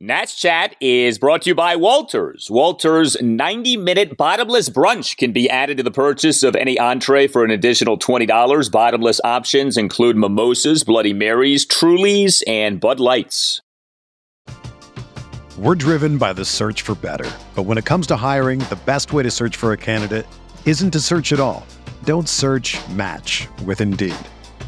Nats Chat is brought to you by Walters. Walters 90 minute bottomless brunch can be added to the purchase of any entree for an additional $20. Bottomless options include mimosas, Bloody Marys, Trulies, and Bud Lights. We're driven by the search for better. But when it comes to hiring, the best way to search for a candidate isn't to search at all. Don't search match with Indeed.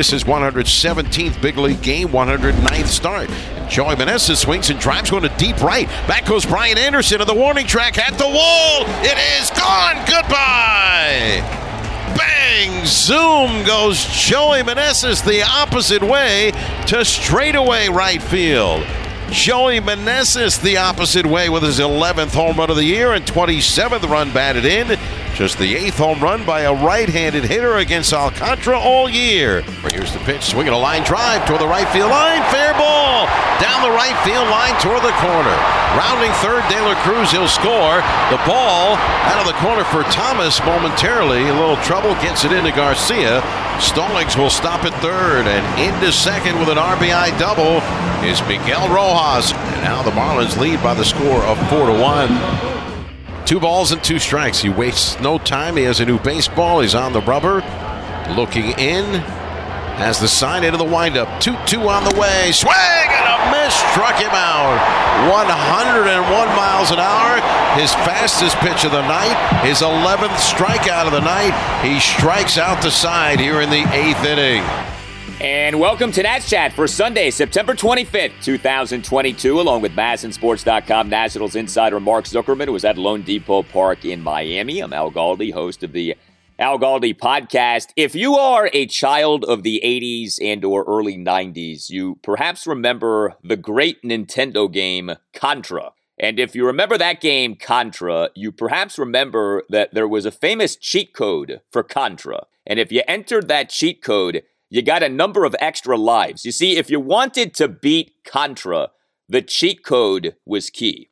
This is 117th big league game, 109th start. Joey Meneses swings and drives going to deep right. Back goes Brian Anderson to the warning track at the wall. It is gone. Goodbye. Bang! Zoom goes Joey Meneses the opposite way to straightaway right field. Joey Meneses the opposite way with his 11th home run of the year and 27th run batted in. Just the eighth home run by a right-handed hitter against Alcantara all year. Here's the pitch, swinging a line drive toward the right field line. Fair ball down the right field line toward the corner. Rounding third, De La Cruz, he'll score. The ball out of the corner for Thomas momentarily. A little trouble, gets it into Garcia. Stallings will stop at third and into second with an RBI double is Miguel Rojas. And now the Marlins lead by the score of four to one. Two balls and two strikes. He wastes no time. He has a new baseball. He's on the rubber. Looking in. Has the sign into the windup. 2 2 on the way. Swing and a miss. Struck him out. 101 miles an hour. His fastest pitch of the night. His 11th strikeout of the night. He strikes out the side here in the eighth inning. And welcome to Nats Chat for Sunday, September 25th, 2022, along with MASNsports.com Nationals insider Mark Zuckerman, who was at loanDepot Park in Miami. I'm Al Galdi, host of the Al Galdi podcast. If you are a child of the 80s and or early 90s, you perhaps remember the great Nintendo game Contra. And if you remember that game, Contra, you perhaps remember that there was a famous cheat code for Contra. And if you entered that cheat code, you got a number of extra lives. You see, if you wanted to beat Contra, the cheat code was key.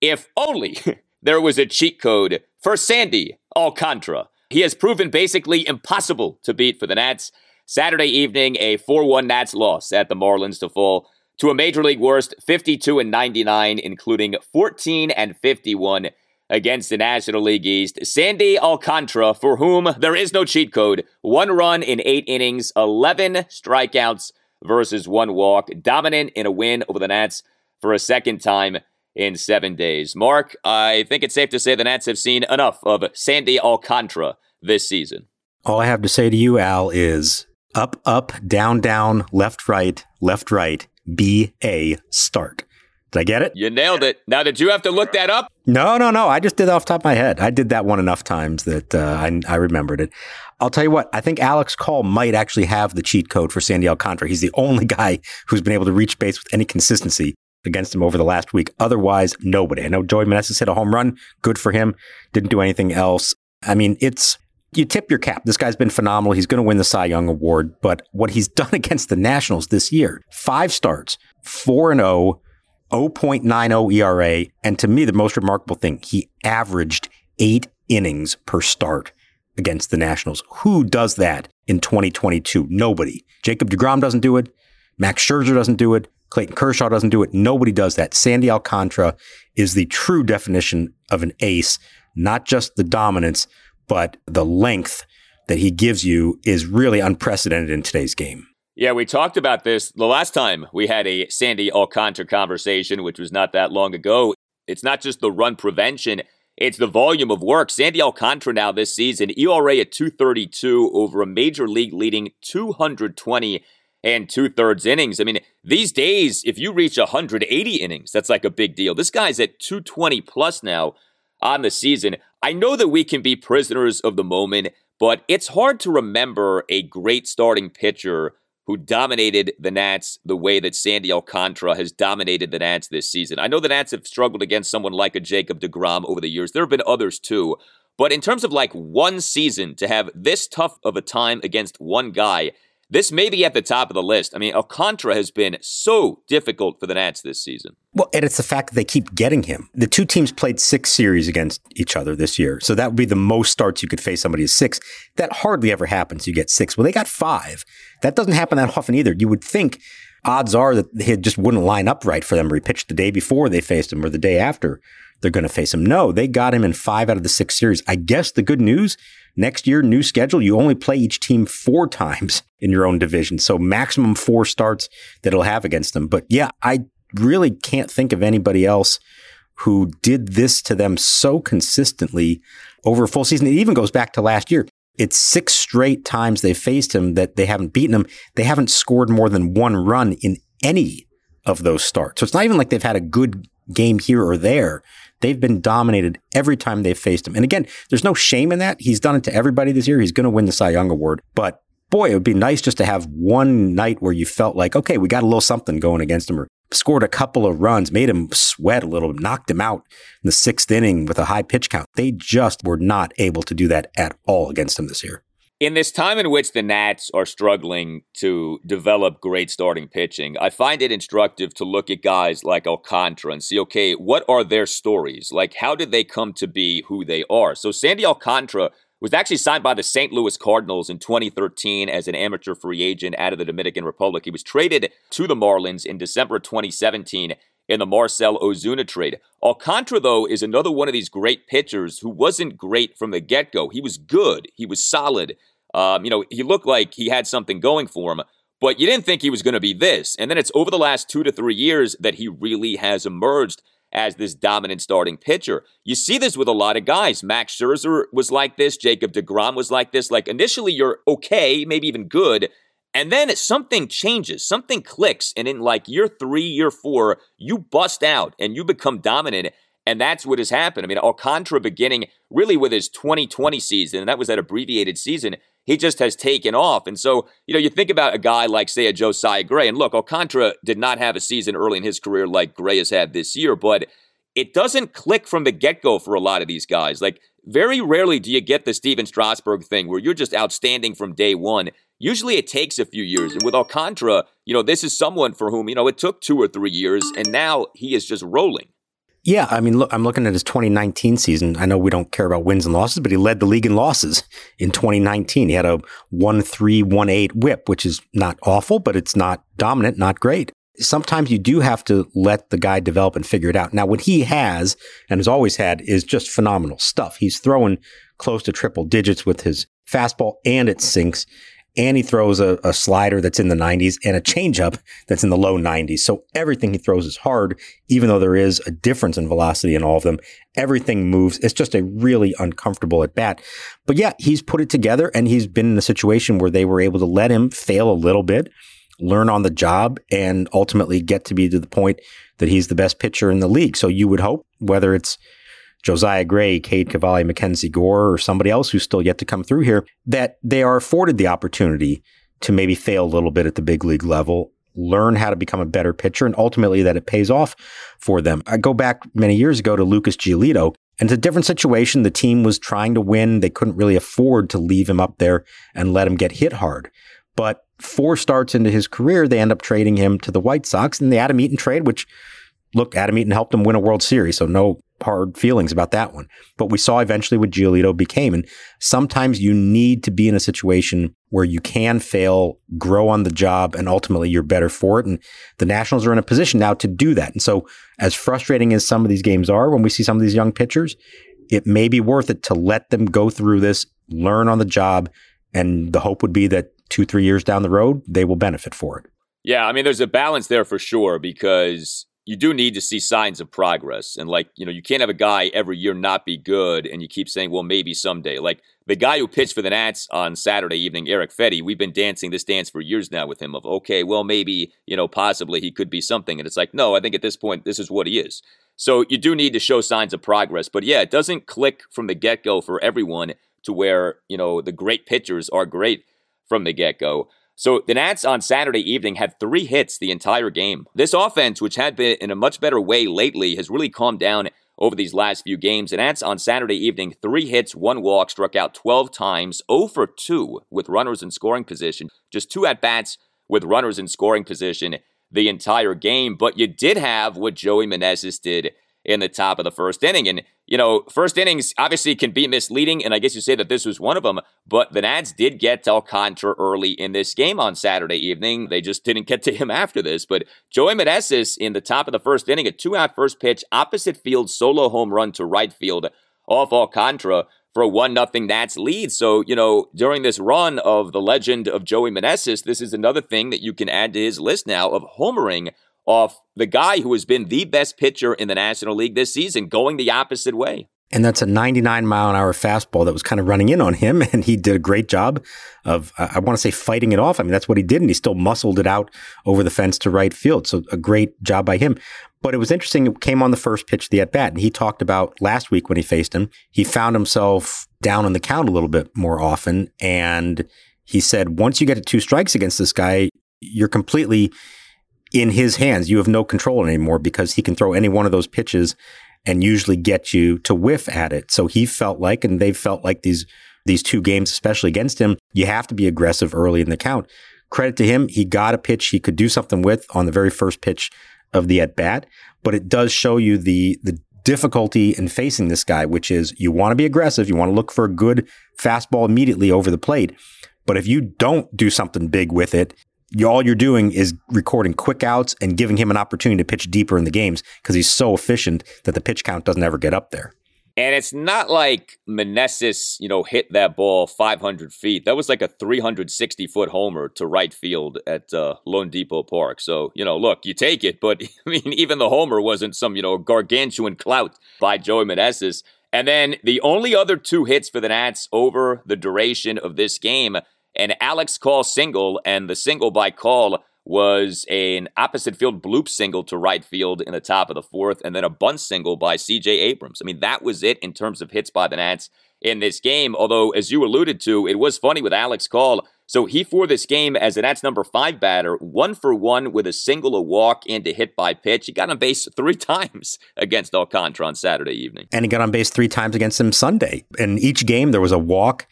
If only there was a cheat code for Sandy Alcantara. He has proven basically impossible to beat for the Nats. Saturday evening, a 4 1 Nats loss at the Marlins to fall to a major league worst 52 and 99, including 14 and 51 against the National League East. Sandy Alcantara, for whom there is no cheat code, one run in eight innings, 11 strikeouts versus one walk, dominant in a win over the Nats for a second time in seven days. Mark, I think it's safe to say the Nats have seen enough of Sandy Alcantara this season. All I have to say to you, Al, is up, up, down, down, left, right, left, right, B, A, start. Did I get it? You nailed it. Now, did you have to look that up? No, no, no. I just did it off top of my head. I did that one enough times that uh, I, I remembered it. I'll tell you what, I think Alex Call might actually have the cheat code for Sandy Alcantara. He's the only guy who's been able to reach base with any consistency against him over the last week. Otherwise, nobody. I know Joey Meneses hit a home run. Good for him. Didn't do anything else. I mean, it's you tip your cap. This guy's been phenomenal. He's going to win the Cy Young Award. But what he's done against the Nationals this year, five starts, 4 and 0, 0.90 ERA. And to me, the most remarkable thing, he averaged eight innings per start against the Nationals. Who does that in 2022? Nobody. Jacob DeGrom doesn't do it. Max Scherzer doesn't do it. Clayton Kershaw doesn't do it. Nobody does that. Sandy Alcantara is the true definition of an ace, not just the dominance, but the length that he gives you is really unprecedented in today's game. Yeah, we talked about this the last time we had a Sandy Alcantara conversation, which was not that long ago. It's not just the run prevention, it's the volume of work. Sandy Alcantara now this season, ERA at 232 over a major league leading 220 and two thirds innings. I mean, these days, if you reach 180 innings, that's like a big deal. This guy's at 220 plus now on the season. I know that we can be prisoners of the moment, but it's hard to remember a great starting pitcher who dominated the Nats the way that Sandy Alcantara has dominated the Nats this season. I know the Nats have struggled against someone like a Jacob DeGrom over the years. There have been others too. But in terms of like one season to have this tough of a time against one guy, this may be at the top of the list. I mean, Alcantara has been so difficult for the Nats this season. Well, and it's the fact that they keep getting him. The two teams played six series against each other this year. So that would be the most starts you could face somebody is six. That hardly ever happens. You get six. Well, they got five. That doesn't happen that often either. You would think odds are that he just wouldn't line up right for them. or He pitched the day before they faced him or the day after they're going to face him. No, they got him in five out of the six series. I guess the good news next year, new schedule, you only play each team four times in your own division. So maximum four starts that he'll have against them. But yeah, I really can't think of anybody else who did this to them so consistently over a full season. It even goes back to last year. It's six straight times they faced him that they haven't beaten him. They haven't scored more than one run in any of those starts. So it's not even like they've had a good game here or there. They've been dominated every time they've faced him. And again, there's no shame in that. He's done it to everybody this year. He's going to win the Cy Young Award. But boy, it would be nice just to have one night where you felt like, okay, we got a little something going against him or scored a couple of runs, made him sweat a little, knocked him out in the sixth inning with a high pitch count. They just were not able to do that at all against him this year. In this time in which the Nats are struggling to develop great starting pitching, I find it instructive to look at guys like Alcantara and see, okay, what are their stories? Like, how did they come to be who they are? So, Sandy Alcantara was actually signed by the St. Louis Cardinals in 2013 as an amateur free agent out of the Dominican Republic. He was traded to the Marlins in December 2017 in the Marcel Ozuna trade. Alcantara, though, is another one of these great pitchers who wasn't great from the get go. He was good, he was solid. Um, you know, he looked like he had something going for him, but you didn't think he was going to be this. And then it's over the last two to three years that he really has emerged as this dominant starting pitcher. You see this with a lot of guys. Max Scherzer was like this. Jacob DeGrom was like this. Like initially, you're okay, maybe even good. And then something changes, something clicks. And in like year three, year four, you bust out and you become dominant. And that's what has happened. I mean, Alcantara beginning really with his 2020 season, and that was that abbreviated season, he just has taken off. And so, you know, you think about a guy like, say, a Josiah Gray, and look, Alcantara did not have a season early in his career like Gray has had this year, but it doesn't click from the get go for a lot of these guys. Like, very rarely do you get the Stephen Strasburg thing where you're just outstanding from day one. Usually it takes a few years. And with Alcantara, you know, this is someone for whom, you know, it took two or three years, and now he is just rolling. Yeah, I mean, look, I'm looking at his 2019 season. I know we don't care about wins and losses, but he led the league in losses in 2019. He had a 1-3-1-8 whip, which is not awful, but it's not dominant, not great. Sometimes you do have to let the guy develop and figure it out. Now, what he has and has always had is just phenomenal stuff. He's throwing close to triple digits with his fastball and it sinks and he throws a, a, slider that's in the 90s and a changeup that's in the low 90s. So everything he throws is hard, even though there is a difference in velocity in all of them. Everything moves. It's just a really uncomfortable at bat. But yeah, he's put it together and he's been in a situation where they were able to let him fail a little bit, learn on the job, and ultimately get to be to the point that he's the best pitcher in the league. So you would hope, whether it's Josiah Gray, Cade Cavalli, Mackenzie Gore, or somebody else who's still yet to come through here, that they are afforded the opportunity to maybe fail a little bit at the big league level, learn how to become a better pitcher, and ultimately that it pays off for them. I go back many years ago to Lucas Giolito, and it's a different situation. The team was trying to win. They couldn't really afford to leave him up there and let him get hit hard. But four starts into his career, they end up trading him to the White Sox in the Adam Eaton trade, which look, Adam Eaton helped him win a World Series, so no hard feelings about that one. But we saw eventually what Giolito became. And sometimes you need to be in a situation where you can fail, grow on the job, and ultimately you're better for it. And the Nationals are in a position now to do that. And so, as frustrating as some of these games are when we see some of these young pitchers, it may be worth it to let them go through this, learn on the job. And the hope would be that two, three years down the road, they will benefit for it. Yeah, I mean, there's a balance there for sure because you do need to see signs of progress. And like, you know, you can't have a guy every year not be good and you keep saying, well, maybe someday. Like the guy who pitched for the Nats on Saturday evening, Eric Fedde, we've been dancing this dance for years now with him of, okay, well, maybe, you know, possibly he could be something. And it's like, no, I think at this point, this is what he is. So you do need to show signs of progress. But yeah, it doesn't click from the get go for everyone to where, you know, the great pitchers are great from the get go. So the Nats on Saturday evening had three hits the entire game. This offense, which had been in a much better way lately, has really calmed down over these last few games. The Nats on Saturday evening, three hits, one walk, struck out 12 times, 0 for 2 with runners in scoring position, just two at bats with runners in scoring position the entire game. But you did have what Joey Meneses did in the top of the first inning. And, you know, first innings obviously can be misleading, and I guess you say that this was one of them, but the Nats did get Alcantara early in this game on Saturday evening. They just didn't get to him after this. But Joey Meneses in the top of the first inning, a two out first pitch, opposite field solo home run to right field off Alcantara for a 1 nothing Nats lead. So, you know, during this run of the legend of Joey Meneses, this is another thing that you can add to his list now of homering off the guy who has been the best pitcher in the National League this season, going the opposite way. And that's a 99 mile an hour fastball that was kind of running in on him. And he did a great job of, I want to say, fighting it off. I mean, that's what he did. And he still muscled it out over the fence to right field. So a great job by him. But it was interesting. It came on the first pitch of the at bat. And he talked about last week when he faced him, he found himself down on the count a little bit more often. And he said, once you get to two strikes against this guy, you're completely in his hands. You have no control anymore because he can throw any one of those pitches and usually get you to whiff at it. So he felt like, and they felt like these these two games, especially against him, you have to be aggressive early in the count. Credit to him, he got a pitch he could do something with on the very first pitch of the at bat. But it does show you the the difficulty in facing this guy, which is you want to be aggressive, you want to look for a good fastball immediately over the plate. But if you don't do something big with it, you, all you're doing is recording quick outs and giving him an opportunity to pitch deeper in the games because he's so efficient that the pitch count doesn't ever get up there. And it's not like Meneses, you know, hit that ball 500 feet. That was like a 360 foot homer to right field at uh, Depot Park. So, you know, look, you take it, but I mean, even the homer wasn't some, you know, gargantuan clout by Joey Meneses. And then the only other two hits for the Nats over the duration of this game an Alex Call single, and the single by Call was an opposite field bloop single to right field in the top of the fourth, and then a bunt single by CJ Abrams. I mean, that was it in terms of hits by the Nats in this game. Although, as you alluded to, it was funny with Alex Call. So he for this game as a Nats number five batter, one for one with a single, a walk, and a hit by pitch. He got on base three times against Alcantara on Saturday evening. And he got on base three times against him Sunday. In each game, there was a walk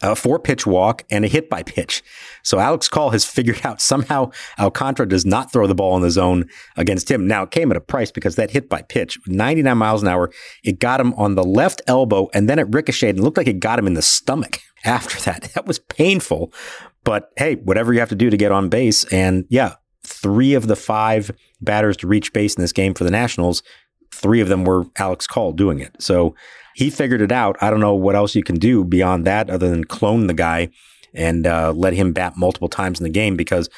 a four pitch walk, and a hit by pitch. So Alex Call has figured out somehow Alcantara does not throw the ball in the zone against him. Now it came at a price because that hit by pitch, 99 miles an hour, it got him on the left elbow and then it ricocheted and looked like it got him in the stomach after that. That was painful. But hey, whatever you have to do to get on base. And yeah, three of the five batters to reach base in this game for the Nationals, three of them were Alex Call doing it. So he figured it out. I don't know what else you can do beyond that other than clone the guy and uh, let him bat multiple times in the game because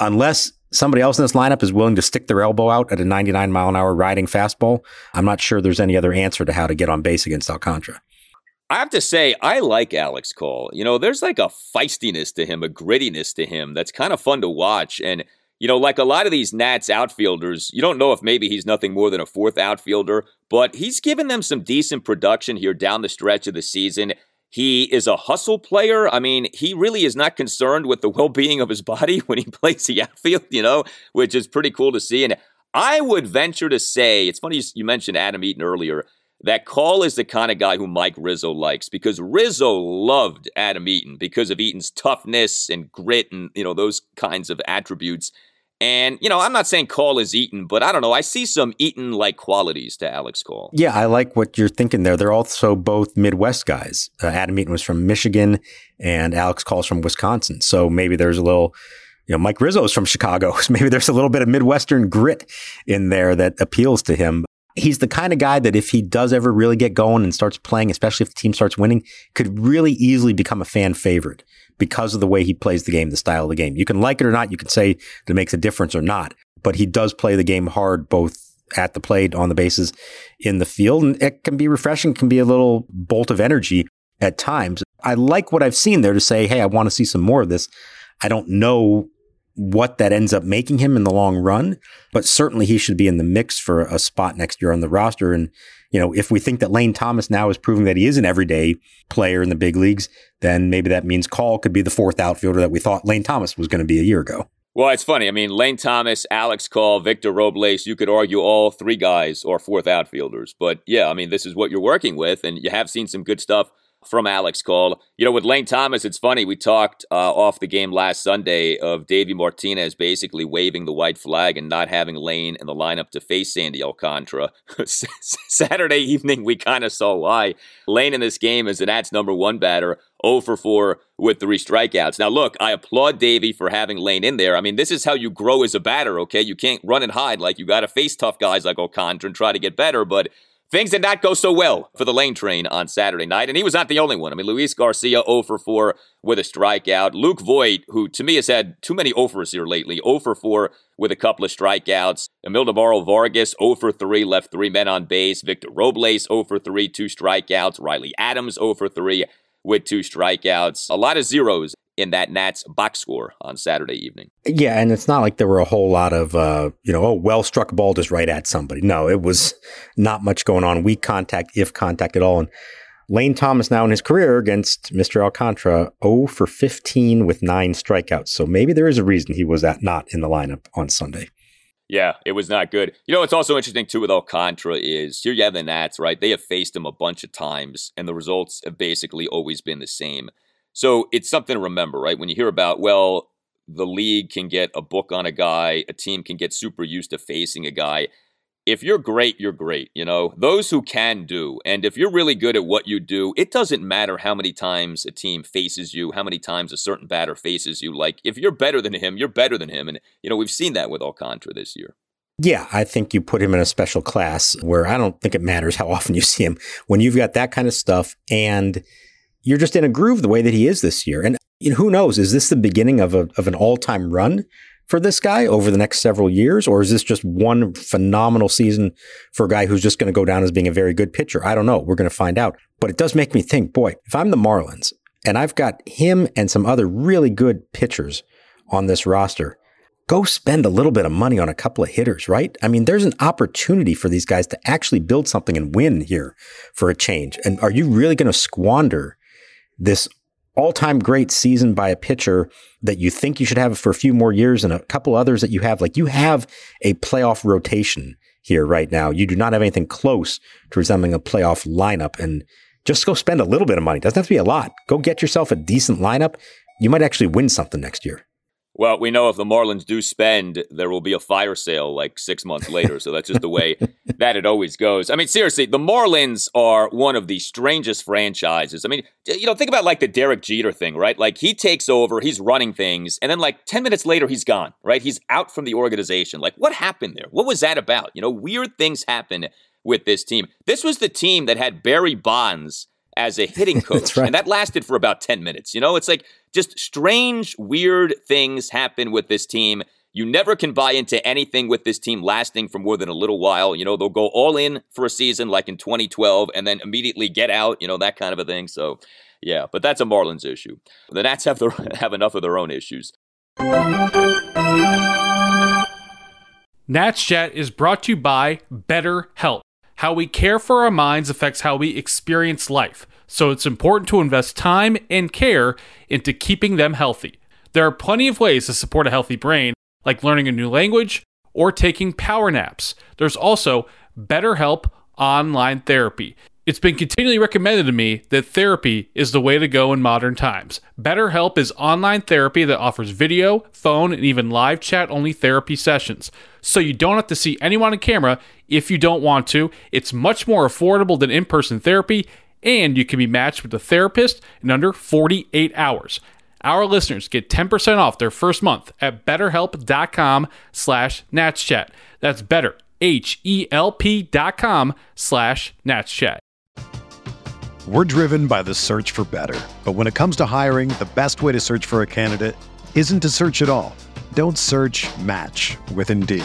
unless somebody else in this lineup is willing to stick their elbow out at a 99 mile an hour riding fastball, I'm not sure there's any other answer to how to get on base against Alcantara. I have to say, I like Alex Call. You know, there's like a feistiness to him, a grittiness to him that's kind of fun to watch. And you know, like a lot of these Nats outfielders, you don't know if maybe he's nothing more than a fourth outfielder, but he's given them some decent production here down the stretch of the season. He is a hustle player. I mean, he really is not concerned with the well being of his body when he plays the outfield, you know, which is pretty cool to see. And I would venture to say, it's funny you mentioned Adam Eaton earlier, that Call is the kind of guy who Mike Rizzo likes because Rizzo loved Adam Eaton because of Eaton's toughness and grit and, you know, those kinds of attributes. And, you know, I'm not saying Call is Eaton, but I don't know. I see some Eaton like qualities to Alex Call. Yeah, I like what you're thinking there. They're also both Midwest guys. Uh, Adam Eaton was from Michigan and Alex Call's from Wisconsin. So maybe there's a little, you know, Mike Rizzo is from Chicago. So maybe there's a little bit of Midwestern grit in there that appeals to him. He's the kind of guy that if he does ever really get going and starts playing, especially if the team starts winning, could really easily become a fan favorite because of the way he plays the game, the style of the game. You can like it or not. You can say that it makes a difference or not, but he does play the game hard, both at the plate, on the bases, in the field. And it can be refreshing, can be a little bolt of energy at times. I like what I've seen there to say, hey, I want to see some more of this. I don't know what that ends up making him in the long run, but certainly he should be in the mix for a spot next year on the roster. And, you know, if we think that Lane Thomas now is proving that he is an everyday player in the big leagues, then maybe that means Call could be the fourth outfielder that we thought Lane Thomas was going to be a year ago. Well, it's funny. I mean, Lane Thomas, Alex Call, Victor Robles, you could argue all three guys are fourth outfielders. But yeah, I mean, this is what you're working with, and you have seen some good stuff from Alex Call. You know, with Lane Thomas, it's funny. We talked uh, off the game last Sunday of Davey Martinez basically waving the white flag and not having Lane in the lineup to face Sandy Alcantara. Saturday evening, we kind of saw why. Lane in this game is the Nats' number one batter, 0 for 4 with three strikeouts. Now, look, I applaud Davey for having Lane in there. I mean, this is how you grow as a batter, okay? You can't run and hide like you got to face tough guys like Alcantara and try to get better, but Things did not go so well for the lane train on Saturday night, and he was not the only one. I mean, Luis Garcia 0 for 4 with a strikeout. Luke Voit, who to me has had too many oh offers here lately, 0 for 4 with a couple of strikeouts. Ildemaro Vargas 0 for 3, left three men on base. Victor Robles 0 for 3, two strikeouts. Riley Adams 0 for 3 with two strikeouts. A lot of zeros in that Nats box score on Saturday evening. Yeah, and it's not like there were a whole lot of uh, you know, oh, well struck ball just right at somebody. No, it was not much going on. Weak contact, if contact at all. And Lane Thomas now in his career against Mr. Alcantara, 0 for 15 with nine strikeouts. So maybe there is a reason he was at not in the lineup on Sunday. Yeah, it was not good. You know, what's also interesting too with Alcantara is here you have the Nats, right? They have faced him a bunch of times, and the results have basically always been the same. So it's something to remember, right? When you hear about, well, the league can get a book on a guy, a team can get super used to facing a guy. If you're great, you're great. You know, those who can do. And if you're really good at what you do, it doesn't matter how many times a team faces you, how many times a certain batter faces you. Like, if you're better than him, you're better than him. And, you know, we've seen that with Alcantara this year. Yeah, I think you put him in a special class where I don't think it matters how often you see him. When you've got that kind of stuff and you're just in a groove the way that he is this year. And you know, who knows? Is this the beginning of, a, of an all time run for this guy over the next several years? Or is this just one phenomenal season for a guy who's just going to go down as being a very good pitcher? I don't know. We're going to find out. But it does make me think boy, if I'm the Marlins and I've got him and some other really good pitchers on this roster, go spend a little bit of money on a couple of hitters, right? I mean, there's an opportunity for these guys to actually build something and win here for a change. And are you really going to squander this all time great season by a pitcher that you think you should have for a few more years and a couple others that you have. Like you have a playoff rotation here right now. You do not have anything close to resembling a playoff lineup. And just go spend a little bit of money. Doesn't have to be a lot. Go get yourself a decent lineup. You might actually win something next year. Well, we know if the Marlins do spend, there will be a fire sale like six months later. So that's just the way that it always goes. I mean, seriously, the Marlins are one of the strangest franchises. I mean, you know, think about like the Derek Jeter thing, right? Like he takes over, he's running things, and then like 10 minutes later, he's gone, right? He's out from the organization. Like, what happened there? What was that about? You know, weird things happen with this team. This was the team that had Barry Bonds as a hitting coach. right. And that lasted for about 10 minutes. You know, it's like just strange, weird things happen with this team. You never can buy into anything with this team lasting for more than a little while. You know, they'll go all in for a season like in 2012 and then immediately get out, you know, that kind of a thing. So, yeah, but that's a Marlins issue. The Nats have, their, have enough of their own issues. Nats Chat is brought to you by BetterHelp. How we care for our minds affects how we experience life, so it's important to invest time and care into keeping them healthy. There are plenty of ways to support a healthy brain, like learning a new language or taking power naps. There's also BetterHelp online therapy. It's been continually recommended to me that therapy is the way to go in modern times. BetterHelp is online therapy that offers video, phone, and even live chat only therapy sessions. So you don't have to see anyone on camera if you don't want to. It's much more affordable than in person therapy, and you can be matched with a therapist in under 48 hours. Our listeners get 10% off their first month at betterhelp.com slash natschat. That's better, H-E-L-P dot com slash natschat. We're driven by the search for better. But when it comes to hiring, the best way to search for a candidate isn't to search at all. Don't search match with Indeed.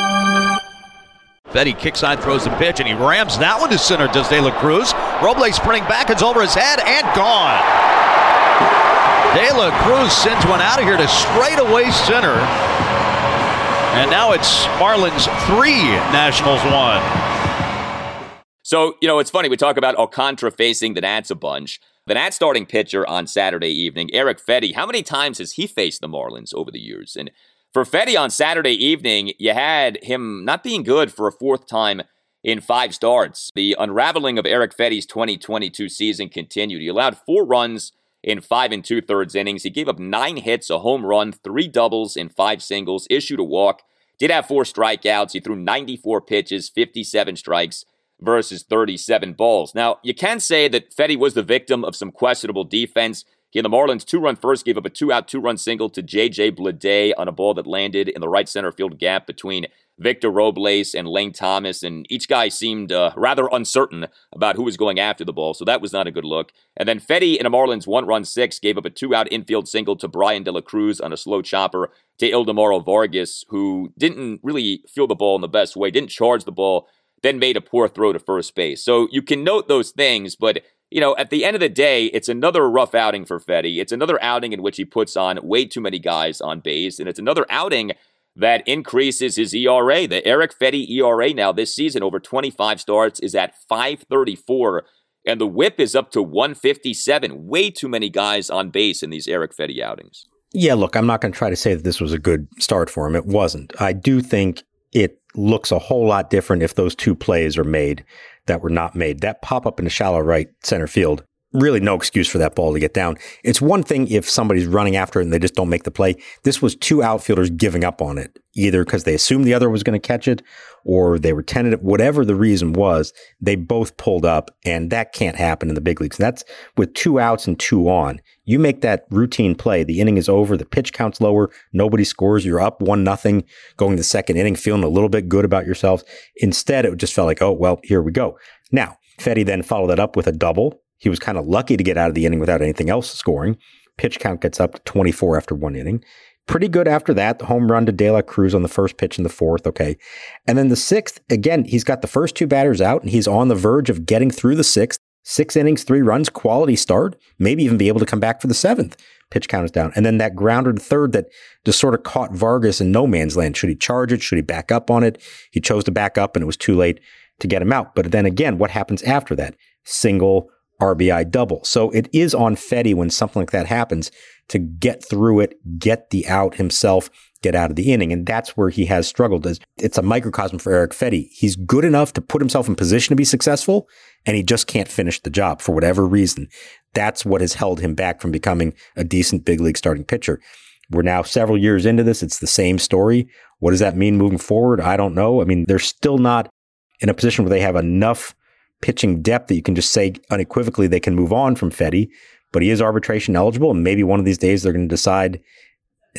Fedde kicks side, throws the pitch, and he rams that one to center. Does De La Cruz? Robles sprinting back, it's over his head and gone. De La Cruz sends one out of here to straightaway center. And now it's Marlins three, Nationals one. So, you know, it's funny. We talk about Alcantara facing the Nats a bunch. The Nats starting pitcher on Saturday evening, Eric Fedde, how many times has he faced the Marlins over the years? And for Fedde on Saturday evening, you had him not being good for a fourth time in five starts. The unraveling of Eric Fedde's 2022 season continued. He allowed four runs in five and two thirds innings. He gave up nine hits, a home run, three doubles, and five singles, issued a walk, did have four strikeouts. He threw 94 pitches, 57 strikes versus 37 balls. Now, you can say that Fedde was the victim of some questionable defense. And the Marlins two run first gave up a two out, two run single to J.J. Bleday on a ball that landed in the right center field gap between Victor Robles and Lane Thomas, and each guy seemed uh, rather uncertain about who was going after the ball, so that was not a good look. And then Fedde in a Marlins one run six gave up a two out infield single to Brian De La Cruz on a slow chopper to Ildemaro Vargas, who didn't really feel the ball in the best way, didn't charge the ball, then made a poor throw to first base. So you can note those things, but you know, at the end of the day, it's another rough outing for Fedde. It's another outing in which he puts on way too many guys on base, and it's another outing that increases his ERA. The Eric Fedde ERA now this season over 25 starts is at 534, and the whip is up to 157. Way too many guys on base in these Eric Fedde outings. Yeah, look, I'm not going to try to say that this was a good start for him. It wasn't. I do think it looks a whole lot different if those two plays are made that were not made. That pop up in the shallow right center field, really no excuse for that ball to get down. It's one thing if somebody's running after it and they just don't make the play. This was two outfielders giving up on it, either because they assumed the other was going to catch it or they were tentative, whatever the reason was, they both pulled up and that can't happen in the big leagues. And that's with two outs and two on. You make that routine play, the inning is over, the pitch count's lower, nobody scores, you're up one nothing, going the second inning, feeling a little bit good about yourself. Instead, it just felt like, oh, well, here we go. Now, Fedde then followed that up with a double. He was kind of lucky to get out of the inning without anything else scoring. Pitch count gets up to 24 after one inning. Pretty good after that. The home run to De La Cruz on the first pitch in the fourth. Okay. And then the sixth, again, he's got the first two batters out and he's on the verge of getting through the sixth. Six innings, three runs, quality start, maybe even be able to come back for the seventh. Pitch count is down. And then that grounder to third that just sort of caught Vargas in no man's land. Should he charge it? Should he back up on it? He chose to back up and it was too late to get him out. But then again, what happens after that? Single, RBI double. So it is on Fedde when something like that happens to get through it, get the out himself, get out of the inning. And that's where he has struggled. It's a microcosm for Eric Fedde. He's good enough to put himself in position to be successful, and he just can't finish the job for whatever reason. That's what has held him back from becoming a decent big league starting pitcher. We're now several years into this. It's the same story. What does that mean moving forward? I don't know. I mean, they're still not in a position where they have enough pitching depth that you can just say unequivocally they can move on from Fedde, but he is arbitration eligible. And maybe one of these days they're going to decide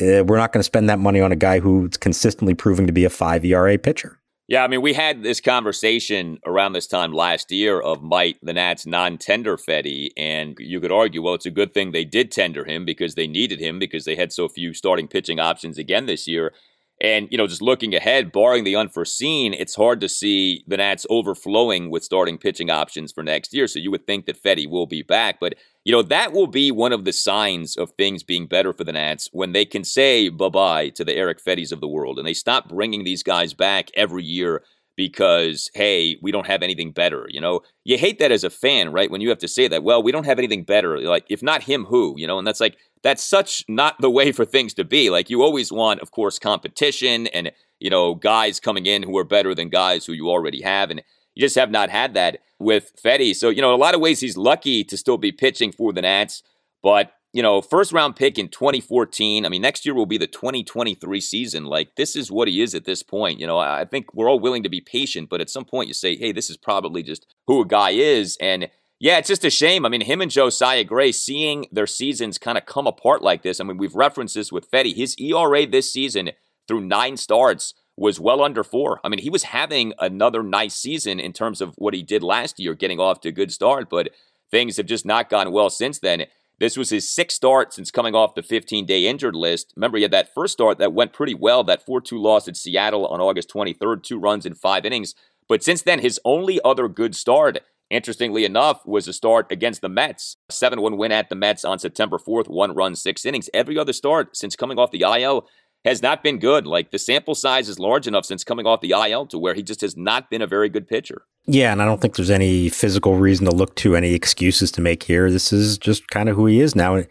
uh, we're not going to spend that money on a guy who's consistently proving to be a five ERA pitcher. Yeah, I mean, we had this conversation around this time last year of might the Nats non-tender Fedde, and you could argue, well, it's a good thing they did tender him because they needed him because they had so few starting pitching options again this year. And, you know, just looking ahead, barring the unforeseen, it's hard to see the Nats overflowing with starting pitching options for next year. So you would think that Fedde will be back. But, you know, that will be one of the signs of things being better for the Nats when they can say bye bye to the Eric Feddes of the world and they stop bringing these guys back every year because, hey, we don't have anything better. You know, you hate that as a fan, right? When you have to say that, well, we don't have anything better. Like, if not him, who? You know, and that's like, that's such not the way for things to be. Like you always want, of course, competition and you know guys coming in who are better than guys who you already have, and you just have not had that with Fedde. So you know, in a lot of ways, he's lucky to still be pitching for the Nats. But you know, first round pick in 2014. I mean, next year will be the 2023 season. Like this is what he is at this point. You know, I think we're all willing to be patient, but at some point you say, hey, this is probably just who a guy is, and yeah, it's just a shame. I mean, him and Josiah Gray seeing their seasons kind of come apart like this. I mean, we've referenced this with Fedde. His ERA this season through nine starts was well under four. I mean, he was having another nice season in terms of what he did last year, getting off to a good start, but things have just not gone well since then. This was his sixth start since coming off the 15 day injured list. Remember, he had that first start that went pretty well, that 4 2 loss at Seattle on August 23rd, two runs in five innings. But since then, his only other good start interestingly enough, was a start against the Mets. 7 1 win at the Mets on September 4th, one run, six innings. Every other start since coming off the IL has not been good. Like the sample size is large enough since coming off the IL to where he just has not been a very good pitcher. Yeah, and I don't think there's any physical reason to look to any excuses to make here. This is just kind of who he is now.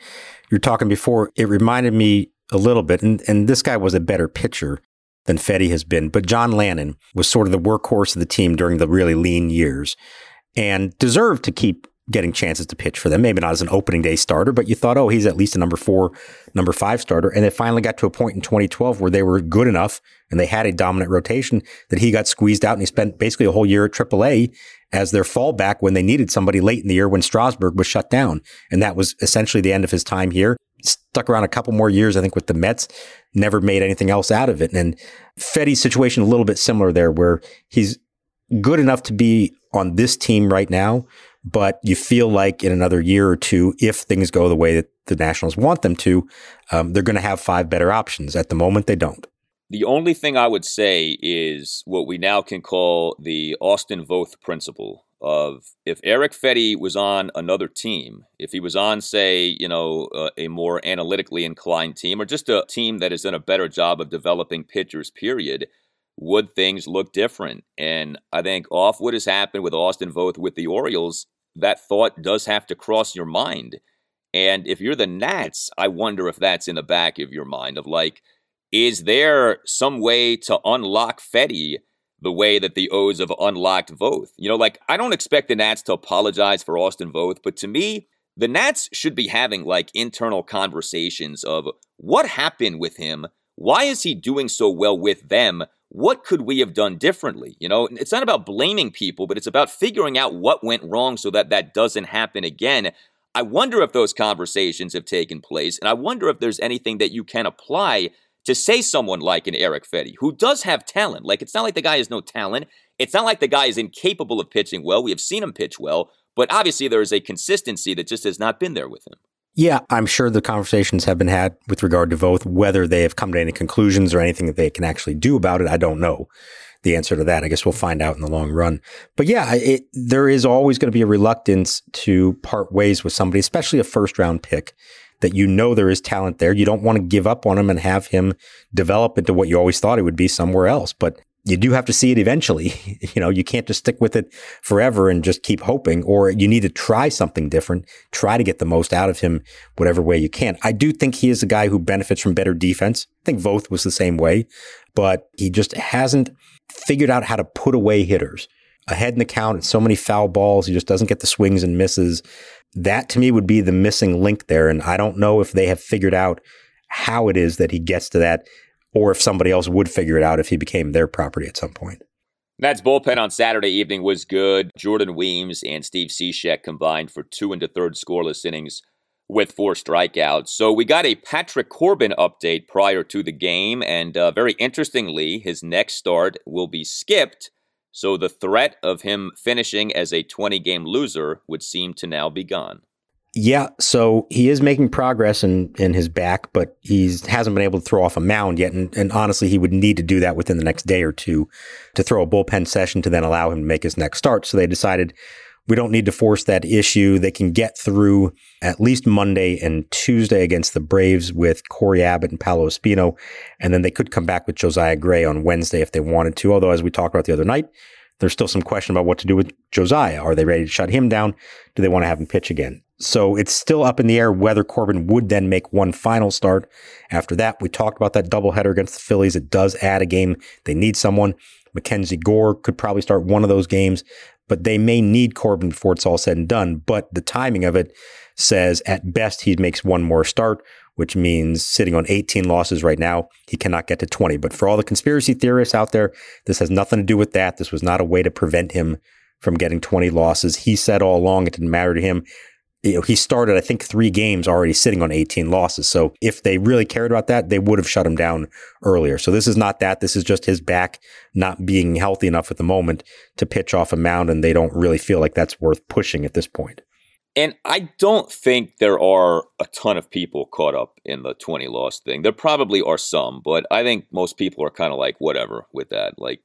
You're talking before, it reminded me a little bit, and, and this guy was a better pitcher than Fedde has been, but John Lannan was sort of the workhorse of the team during the really lean years and deserved to keep getting chances to pitch for them. Maybe not as an opening day starter, but you thought, oh, he's at least a number four, number five starter. And it finally got to a point in 2012 where they were good enough and they had a dominant rotation that he got squeezed out and he spent basically a whole year at AAA as their fallback when they needed somebody late in the year when Strasburg was shut down. And that was essentially the end of his time here. Stuck around a couple more years, I think, with the Mets, never made anything else out of it. And Fedde's situation a little bit similar there, where he's good enough to be on this team right now, but you feel like in another year or two, if things go the way that the Nationals want them to, um, they're going to have five better options. At the moment, they don't. The only thing I would say is what we now can call the Austin Voth principle of if Eric Fedde was on another team, if he was on, say, you know, uh, a more analytically inclined team or just a team that has done a better job of developing pitchers, period, would things look different? And I think off what has happened with Austin Voth with the Orioles, that thought does have to cross your mind. And if you're the Nats, I wonder if that's in the back of your mind of like, is there some way to unlock Fedde the way that the O's have unlocked Voth? You know, like I don't expect the Nats to apologize for Austin Voth, but to me, the Nats should be having like internal conversations of what happened with him. Why is he doing so well with them what could we have done differently? You know, it's not about blaming people, but it's about figuring out what went wrong so that that doesn't happen again. I wonder if those conversations have taken place, and I wonder if there's anything that you can apply to say someone like an Eric Fedde, who does have talent. Like, it's not like the guy has no talent. It's not like the guy is incapable of pitching well. We have seen him pitch well, but obviously there is a consistency that just has not been there with him. Yeah, I'm sure the conversations have been had with regard to both. Whether they have come to any conclusions or anything that they can actually do about it, I don't know the answer to that. I guess we'll find out in the long run. But yeah, it, there is always going to be a reluctance to part ways with somebody, especially a first round pick that you know there is talent there. You don't want to give up on him and have him develop into what you always thought he would be somewhere else. But you do have to see it eventually. you know, you can't just stick with it forever and just keep hoping, or you need to try something different, try to get the most out of him, whatever way you can. I do think he is a guy who benefits from better defense. I think Voth was the same way, but he just hasn't figured out how to put away hitters. Ahead in the count, so many foul balls. He just doesn't get the swings and misses. That to me would be the missing link there. And I don't know if they have figured out how it is that he gets to that or if somebody else would figure it out if he became their property at some point. Nats bullpen on Saturday evening was good. Jordan Weems and Steve Cishek combined for two and a third scoreless innings with four strikeouts. So we got a Patrick Corbin update prior to the game, and uh, very interestingly, his next start will be skipped. So the threat of him finishing as a 20 game loser would seem to now be gone. Yeah, so he is making progress in, in his back, but he hasn't been able to throw off a mound yet. And, and honestly, he would need to do that within the next day or two to throw a bullpen session to then allow him to make his next start. So they decided we don't need to force that issue. They can get through at least Monday and Tuesday against the Braves with Cory Abbott and Paolo Espino. And then they could come back with Josiah Gray on Wednesday if they wanted to. Although, as we talked about the other night, there's still some question about what to do with Josiah. Are they ready to shut him down? Do they want to have him pitch again? So it's still up in the air whether Corbin would then make one final start. After that, we talked about that doubleheader against the Phillies. It does add a game. They need someone. Mackenzie Gore could probably start one of those games, but they may need Corbin before it's all said and done. But the timing of it says at best he makes one more start, which means sitting on 18 losses right now, he cannot get to 20. But for all the conspiracy theorists out there, this has nothing to do with that. This was not a way to prevent him from getting 20 losses. He said all along it didn't matter to him you know, he started, I think, three games already sitting on 18 losses. So if they really cared about that, they would have shut him down earlier. So this is not that. This is just his back not being healthy enough at the moment to pitch off a mound, and they don't really feel like that's worth pushing at this point. And I don't think there are a ton of people caught up in the 20 loss thing. There probably are some, but I think most people are kind of like, whatever with that. Like,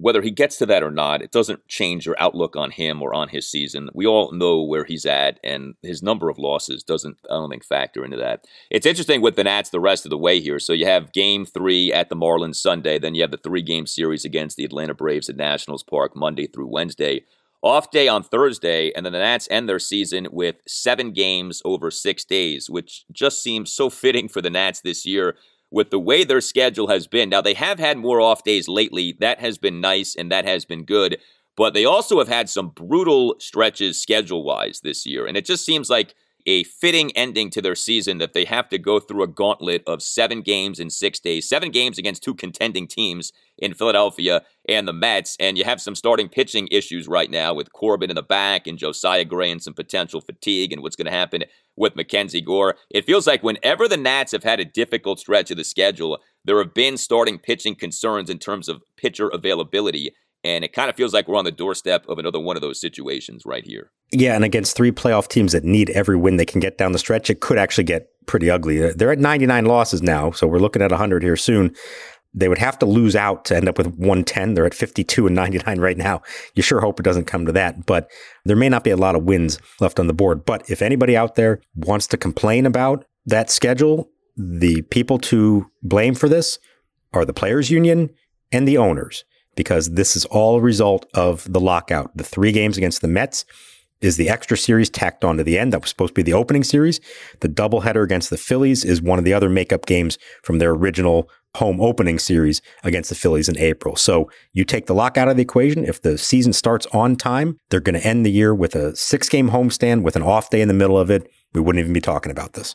whether he gets to that or not, it doesn't change your outlook on him or on his season. We all know where he's at, and his number of losses doesn't, I don't think, factor into that. It's interesting with the Nats the rest of the way here. So you have game three at the Marlins Sunday, then you have the three game series against the Atlanta Braves at Nationals Park Monday through Wednesday. Off day on Thursday, and then the Nats end their season with seven games over six days, which just seems so fitting for the Nats this year with the way their schedule has been. Now, they have had more off days lately. That has been nice and that has been good. But they also have had some brutal stretches schedule wise this year. And it just seems like a fitting ending to their season that they have to go through a gauntlet of seven games in six days, seven games against two contending teams in Philadelphia and the Mets. And you have some starting pitching issues right now with Corbin in the back and Josiah Gray and some potential fatigue and what's going to happen with Mackenzie Gore. It feels like whenever the Nats have had a difficult stretch of the schedule, there have been starting pitching concerns in terms of pitcher availability. And it kind of feels like we're on the doorstep of another one of those situations right here. Yeah, and against three playoff teams that need every win they can get down the stretch, it could actually get pretty ugly. They're at 99 losses now, so we're looking at 100 here soon. They would have to lose out to end up with 110. They're at 52 and 99 right now. You sure hope it doesn't come to that, but there may not be a lot of wins left on the board. But if anybody out there wants to complain about that schedule, the people to blame for this are the players union and the owners because this is all a result of the lockout. The three games against the Mets is the extra series tacked on to the end. That was supposed to be the opening series. The doubleheader against the Phillies is one of the other makeup games from their original home opening series against the Phillies in April. So you take the lockout out of the equation. If the season starts on time, they're going to end the year with a six game homestand with an off day in the middle of it. We wouldn't even be talking about this.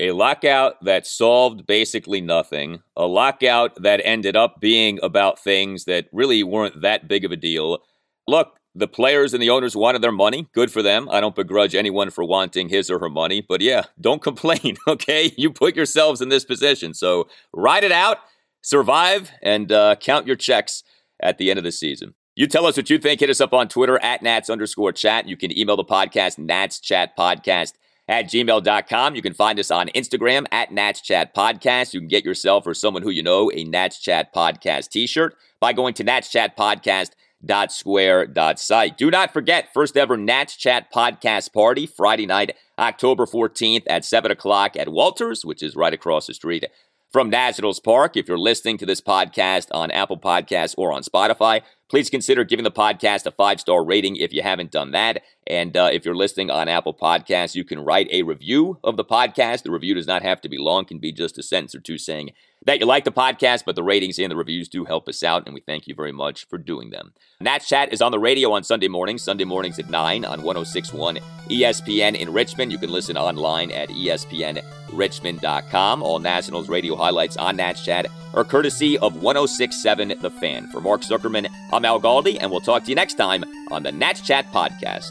A lockout that solved basically nothing. A lockout that ended up being about things that really weren't that big of a deal. Look, the players and the owners wanted their money. Good for them. I don't begrudge anyone for wanting his or her money. But yeah, don't complain, okay? You put yourselves in this position. So ride it out, survive, and uh, count your checks at the end of the season. You tell us what you think. Hit us up on Twitter at Nats underscore chat. You can email the podcast, Nats Chat Podcast at gmail.com. You can find us on Instagram at Nats Chat Podcast. You can get yourself or someone who you know a Nats Chat Podcast t shirt by going to natschatpodcast.square.site. Do not forget, first ever Nats Chat Podcast Party, Friday night, October 14th at 7 o'clock at Walters, which is right across the street from Nationals Park. If you're listening to this podcast on Apple Podcasts or on Spotify, please consider giving the podcast a five star rating if you haven't done that. And uh, if you're listening on Apple Podcasts, you can write a review of the podcast. The review does not have to be long, can be just a sentence or two saying that you like the podcast, but the ratings and the reviews do help us out, and we thank you very much for doing them. Nats Chat is on the radio on Sunday mornings, Sunday mornings at 9 on 1061 ESPN in Richmond. You can listen online at ESPNRichmond.com. All Nationals radio highlights on Nats Chat are courtesy of 1067 The Fan. For Mark Zuckerman, I'm Al Galdi, and we'll talk to you next time on the Nats Chat Podcast.